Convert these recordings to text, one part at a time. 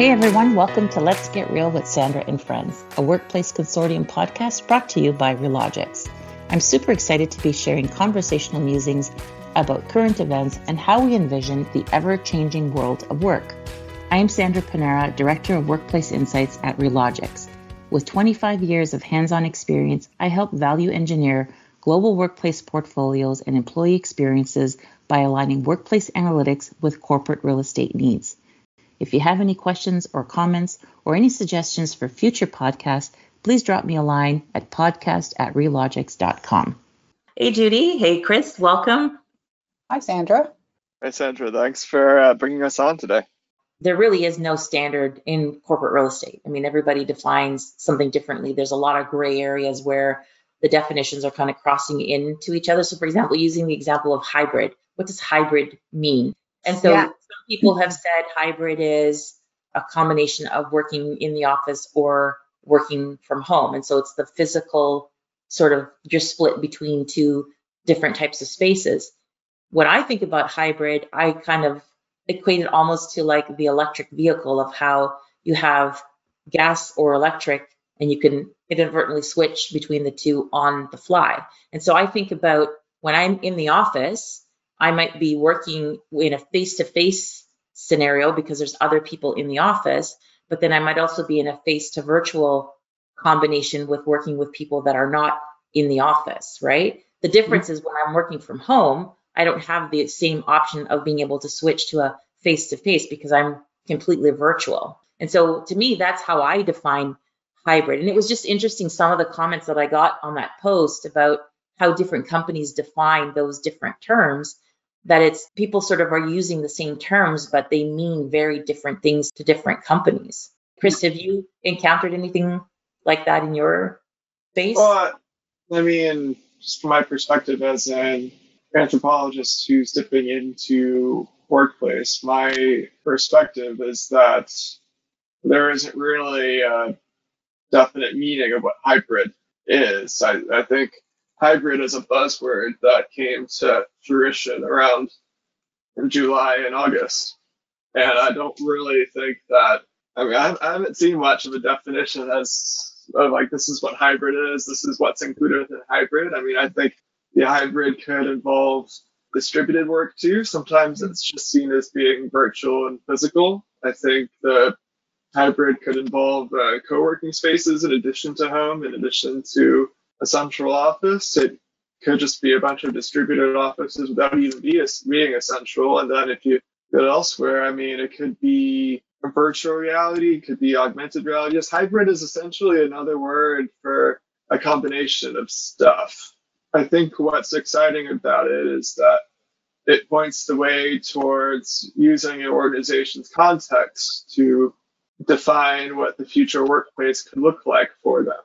Hey everyone, welcome to Let's Get Real with Sandra and Friends, a workplace consortium podcast brought to you by Relogix. I'm super excited to be sharing conversational musings about current events and how we envision the ever changing world of work. I am Sandra Panera, Director of Workplace Insights at Relogix. With 25 years of hands on experience, I help value engineer global workplace portfolios and employee experiences by aligning workplace analytics with corporate real estate needs. If you have any questions or comments or any suggestions for future podcasts, please drop me a line at podcast at relogix.com. Hey, Judy. Hey, Chris. Welcome. Hi, Sandra. Hi, Sandra. Thanks for uh, bringing us on today. There really is no standard in corporate real estate. I mean, everybody defines something differently. There's a lot of gray areas where the definitions are kind of crossing into each other. So, for example, using the example of hybrid, what does hybrid mean? And so yeah. People have said hybrid is a combination of working in the office or working from home. And so it's the physical sort of just split between two different types of spaces. When I think about hybrid, I kind of equate it almost to like the electric vehicle of how you have gas or electric and you can inadvertently switch between the two on the fly. And so I think about when I'm in the office, I might be working in a face to face scenario because there's other people in the office, but then I might also be in a face to virtual combination with working with people that are not in the office, right? The difference mm-hmm. is when I'm working from home, I don't have the same option of being able to switch to a face to face because I'm completely virtual. And so to me, that's how I define hybrid. And it was just interesting some of the comments that I got on that post about how different companies define those different terms that it's people sort of are using the same terms, but they mean very different things to different companies. Chris, have you encountered anything like that in your space? Well, I mean, just from my perspective as an anthropologist who's dipping into workplace, my perspective is that there isn't really a definite meaning of what hybrid is. I, I think hybrid is a buzzword that came to fruition around July and August. And I don't really think that, I mean, I, I haven't seen much of a definition as of like, this is what hybrid is, this is what's included within hybrid. I mean, I think the hybrid could involve distributed work too. Sometimes it's just seen as being virtual and physical. I think the hybrid could involve uh, co-working spaces in addition to home, in addition to a central office. It could just be a bunch of distributed offices without even be a, being a central. And then if you go elsewhere, I mean, it could be virtual reality, it could be augmented reality. Just hybrid is essentially another word for a combination of stuff. I think what's exciting about it is that it points the way towards using an organization's context to define what the future workplace could look like for them.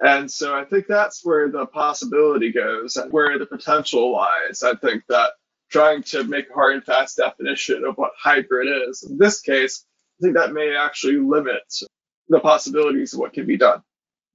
And so I think that's where the possibility goes and where the potential lies. I think that trying to make a hard and fast definition of what hybrid is, in this case, I think that may actually limit the possibilities of what can be done.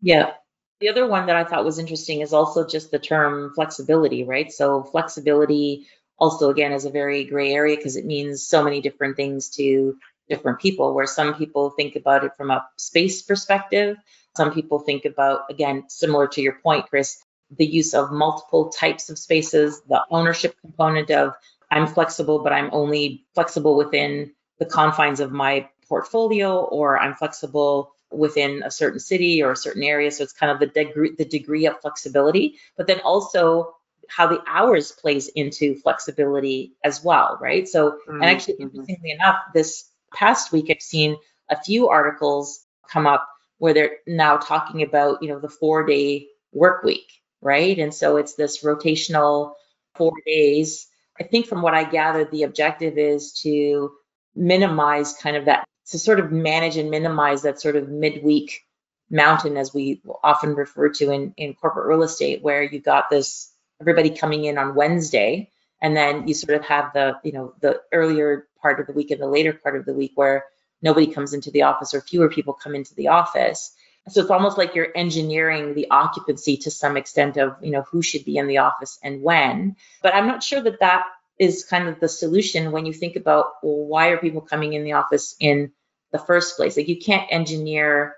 Yeah. The other one that I thought was interesting is also just the term flexibility, right? So flexibility also again is a very gray area because it means so many different things to different people where some people think about it from a space perspective some people think about, again, similar to your point, Chris, the use of multiple types of spaces, the ownership component of I'm flexible, but I'm only flexible within the confines of my portfolio, or I'm flexible within a certain city or a certain area. So it's kind of the degree, the degree of flexibility, but then also how the hours plays into flexibility as well, right? So, mm-hmm. and actually, interestingly enough, this past week I've seen a few articles come up where they're now talking about, you know, the four day work week, right? And so it's this rotational four days. I think from what I gathered, the objective is to minimize kind of that, to sort of manage and minimize that sort of midweek mountain, as we often refer to in, in corporate real estate, where you got this everybody coming in on Wednesday, and then you sort of have the, you know, the earlier part of the week and the later part of the week where nobody comes into the office or fewer people come into the office. So it's almost like you're engineering the occupancy to some extent of, you know, who should be in the office and when. But I'm not sure that that is kind of the solution when you think about, well, why are people coming in the office in the first place. Like you can't engineer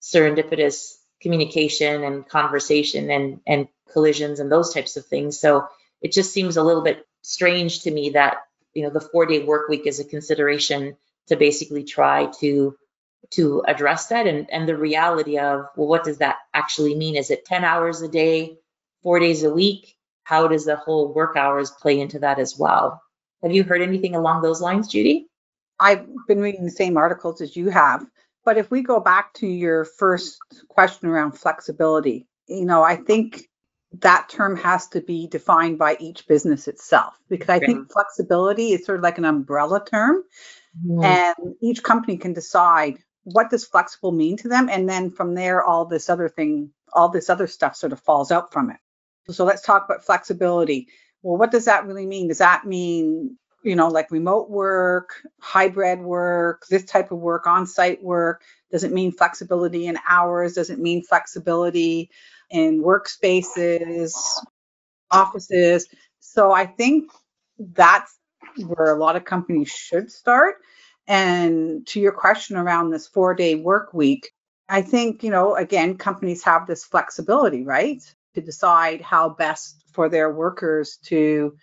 serendipitous communication and conversation and and collisions and those types of things. So it just seems a little bit strange to me that you know the four day work week is a consideration to basically try to to address that. And and the reality of well what does that actually mean? Is it 10 hours a day four days a week? How does the whole work hours play into that as well? Have you heard anything along those lines judy? I've been reading the same articles as you have but if we go back to your first question around flexibility you know i think that term has to be defined by each business itself because I think flexibility is sort of like an umbrella term mm. and each company can decide what does flexible mean to them and then from there all this other thing all this other stuff sort of falls out from it. So let's talk about flexibility. Well, what does that really mean? Does that mean you know, like remote work, hybrid work, this type of work, on site work? Does it mean flexibility in hours? Does it mean flexibility in workspaces, offices. So I think that's where a lot of companies should start. And to your question around this four day work week, I think, you know, again, companies have this flexibility, right? To decide how best for their workers to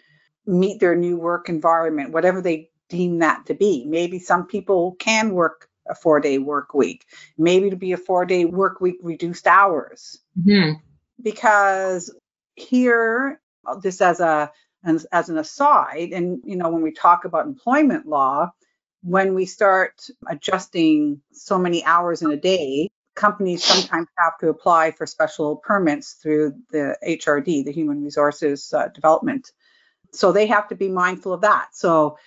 meet their new work environment, whatever they deem that to be. Maybe some people can work a four day work week, maybe to be a four day work week, reduced hours. Mm-hmm. Because here, just as a as, as an aside, and you know, when we talk about employment law, when we start adjusting so many hours in a day, companies sometimes have to apply for special permits through the HRD, the Human Resources uh, Development. So they have to be mindful of that. So,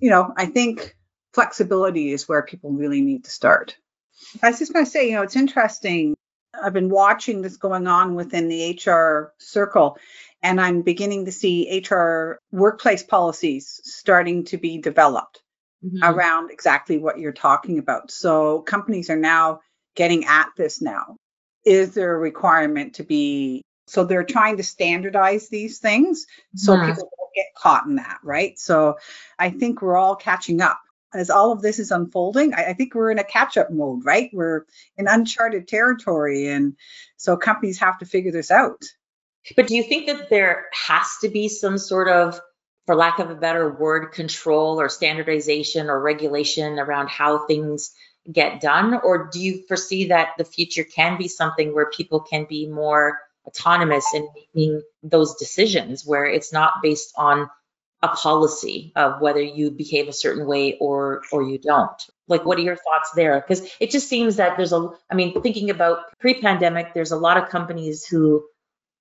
you know, I think flexibility is where people really need to start. I was just going to say, you know, it's interesting. I've been watching this going on within the HR circle, and I'm beginning to see HR workplace policies starting to be developed mm-hmm. around exactly what you're talking about. So companies are now getting at this now. Is there a requirement to be so they're trying to standardize these things so mm-hmm. people don't get caught in that, right? So I think we're all catching up as all of this is unfolding, I, I think we're in a catch up mode, right? We're in uncharted territory. And so companies have to figure this out. But do you think that there has to be some sort of, for lack of a better word, control or standardization or regulation around how things get done? Or do you foresee that the future can be something where people can be more autonomous in making those decisions, where it's not based on a policy of whether you behave a certain way or or you don't. Like what are your thoughts there? Because it just seems that there's a i mean thinking about pre-pandemic there's a lot of companies who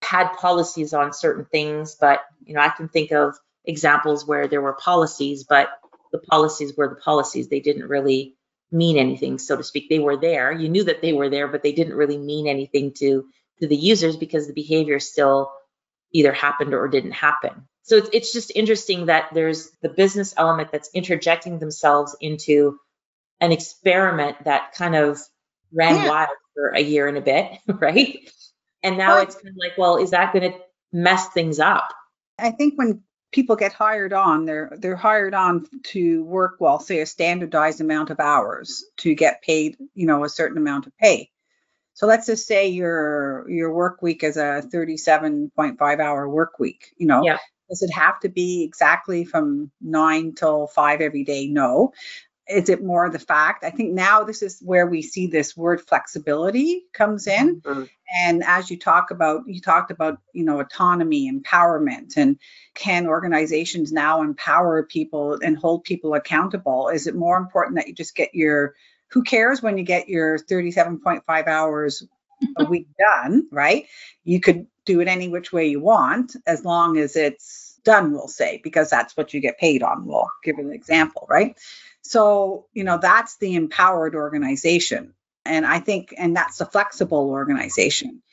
had policies on certain things but you know i can think of examples where there were policies but the policies were the policies. They didn't really mean anything so to speak. They were there. You knew that they were there but they didn't really mean anything to to the users because the behavior still either happened or didn't happen so it's, it's just interesting that there's the business element that's interjecting themselves into an experiment that kind of ran yeah. wild for a year and a bit, right? And now well, it's kind of like, well, is that going to mess things up? I think when people get hired on, they're they're hired on to work well, say a standardized amount of hours to get paid, you know, a certain amount of pay. So let's just say your your work week is a 37.5 hour work week, you know. Yeah. Does it have to be exactly from nine till five every day? No. Is it more the fact? I think now this is where we see this word flexibility comes in. Mm-hmm. And as you talk about, you talked about, you know, autonomy, empowerment, and can organizations now empower people and hold people accountable? Is it more important that you just get your who cares when you get your 37.5 hours a week done, right? You could do it any which way you want as long as it's done, we'll say, because that's what you get paid on. We'll give an example, right? So, you know, that's the empowered organization. And I think, and that's the flexible organization.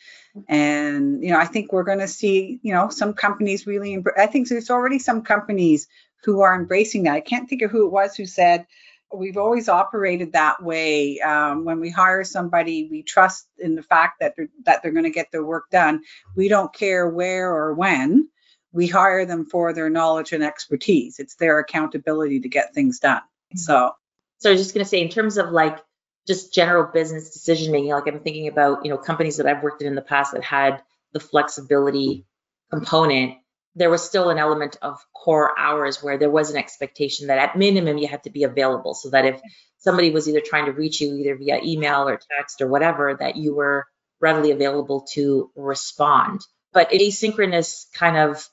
And, you know, I think we're going to see, you know, some companies really, I think there's already some companies who are embracing that. I can't think of who it was who said, we've always operated that way. Um, when we hire somebody, we trust in the fact that they're, that they're going to get their work done. We don't care where or when. We hire them for their knowledge and expertise. It's their accountability to get things done. Mm-hmm. So So I was just going to say, in terms of like just general business decision making, like I'm thinking about, you know, companies that I've worked in in the past that had the flexibility component, there was still an element of core hours where there was an expectation that at minimum you had to be available so that if somebody was either trying to reach you either via email or text or whatever, that you were readily available to respond. But asynchronous kind of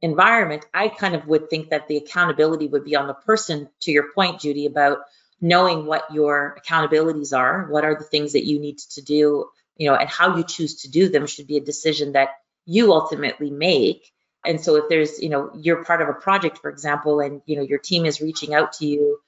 environment, I kind of would think that the accountability would be on the person, to your point, Judy, about knowing what your accountabilities are, what are the things that you need to do, you know, and how you choose to do them should be a decision that you ultimately make. And so if there's, you know, you're part of a project, for example, and, you know, your team is reaching out to you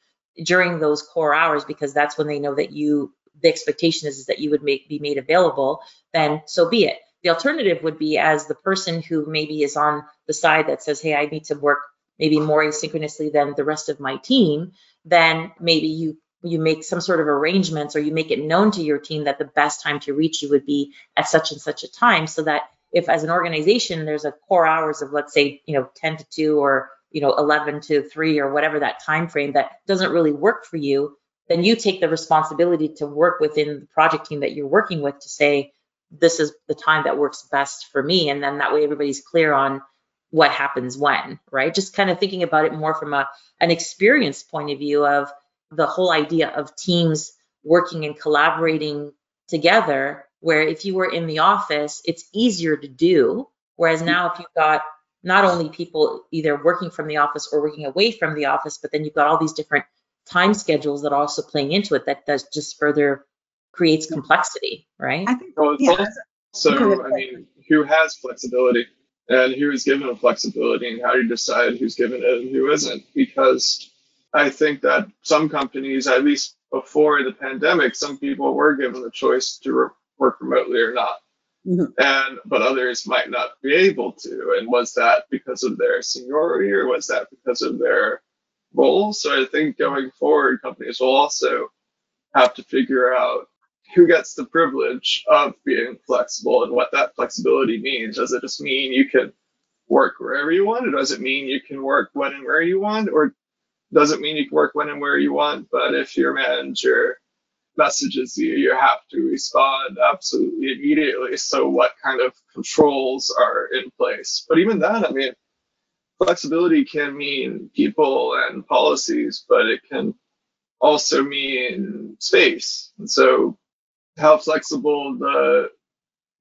during those core hours because that's when they know that you, the expectation is, is that you would make, be made available, then so be it. The alternative would be as the person who maybe is on the side that says, hey, I need to work maybe more asynchronously than the rest of my team, then maybe you you make some sort of arrangements or you make it known to your team that the best time to reach you would be at such and such a time so that if as an organization there's a core hours of let's say you know 10 to 2 or you know 11 to 3 or whatever that time frame that doesn't really work for you then you take the responsibility to work within the project team that you're working with to say this is the time that works best for me and then that way everybody's clear on what happens when right? Just kind of thinking about it more from a an experience point of view of the whole idea of teams working and collaborating together where if you were in the office it's easier to do. Whereas mm-hmm. now if you've got not only people either working from the office or working away from the office but then you've got all these different time schedules that are also playing into it that does just further creates complexity right? I think, Well, yeah, also, I mean, who has flexibility and who is given flexibility and how do you decide who's given it and who isn't? Because I think that some companies, at least before the pandemic, some people were given the choice to re- work remotely or not. Mhm. And but others might not be able to. And was that because of their seniority or was that because of their role? So I think going forward, companies will also have to figure out who gets the privilege of being flexible and what that flexibility means. Does it just mean you can work wherever you want, or does it mean you can work when and where you want, or does it mean you can work when and where you want, but if your manager messages you, you have to respond absolutely immediately. So what kind of controls are in place? But even then, I mean, flexibility can mean people and policies, but it can also mean space. And so how flexible the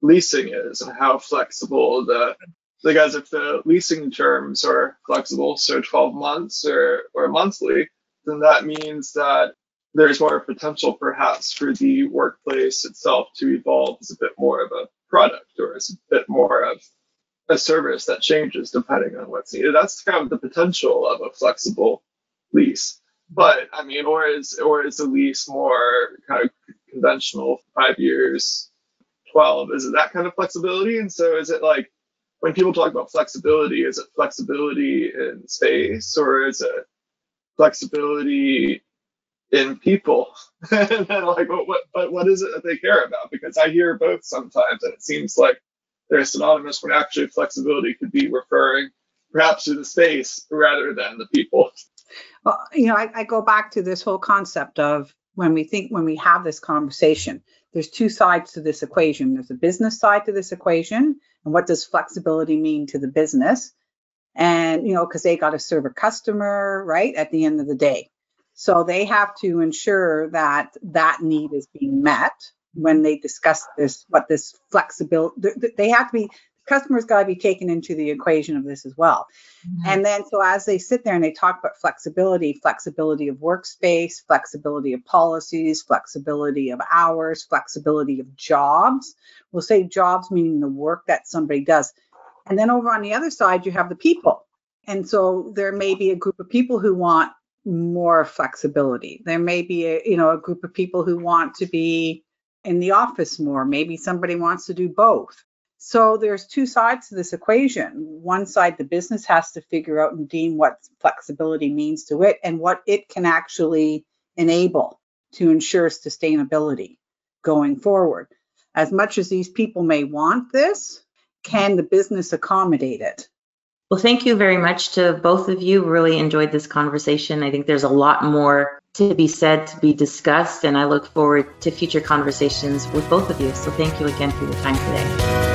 leasing is and how flexible the like as if the leasing terms are flexible, so 12 months or, or monthly, then that means that there's more potential perhaps for the workplace itself to evolve as a bit more of a product or as a bit more of a service that changes depending on what's needed. That's kind of the potential of a flexible lease. But I mean, or is or is the lease more kind of conventional, five years, 12? Is it that kind of flexibility? And so is it like when people talk about flexibility, is it flexibility in space or is it flexibility in people? and like, what, but what is it that they care about? Because I hear both sometimes, and it seems like they're synonymous when actually flexibility could be referring perhaps to the space rather than the people. Well, you know, I, I go back to this whole concept of when we think, when we have this conversation, there's two sides to this equation. There's a business side to this equation, and what does flexibility mean to the business? And, you know, because they got to serve a customer, right, at the end of the day. So they have to ensure that that need is being met when they discuss this, what this flexibility, they have to be, customers got to be taken into the equation of this as well. Mm-hmm. And then, so as they sit there and they talk about flexibility, flexibility of workspace, flexibility of policies, flexibility of hours, flexibility of jobs. We'll say jobs meaning the work that somebody does. And then over on the other side, you have the people. And so there may be a group of people who want more flexibility. There may be a, you know, a group of people who want to be in the office more. Maybe somebody wants to do both. So there's two sides to this equation. One side, the business has to figure out and deem what flexibility means to it and what it can actually enable to ensure sustainability going forward. As much as these people may want this, can the business accommodate it? Well, thank you very much to both of you. Really enjoyed this conversation. I think there's a lot more to be said, to be discussed, and I look forward to future conversations with both of you. So thank you again for your time today.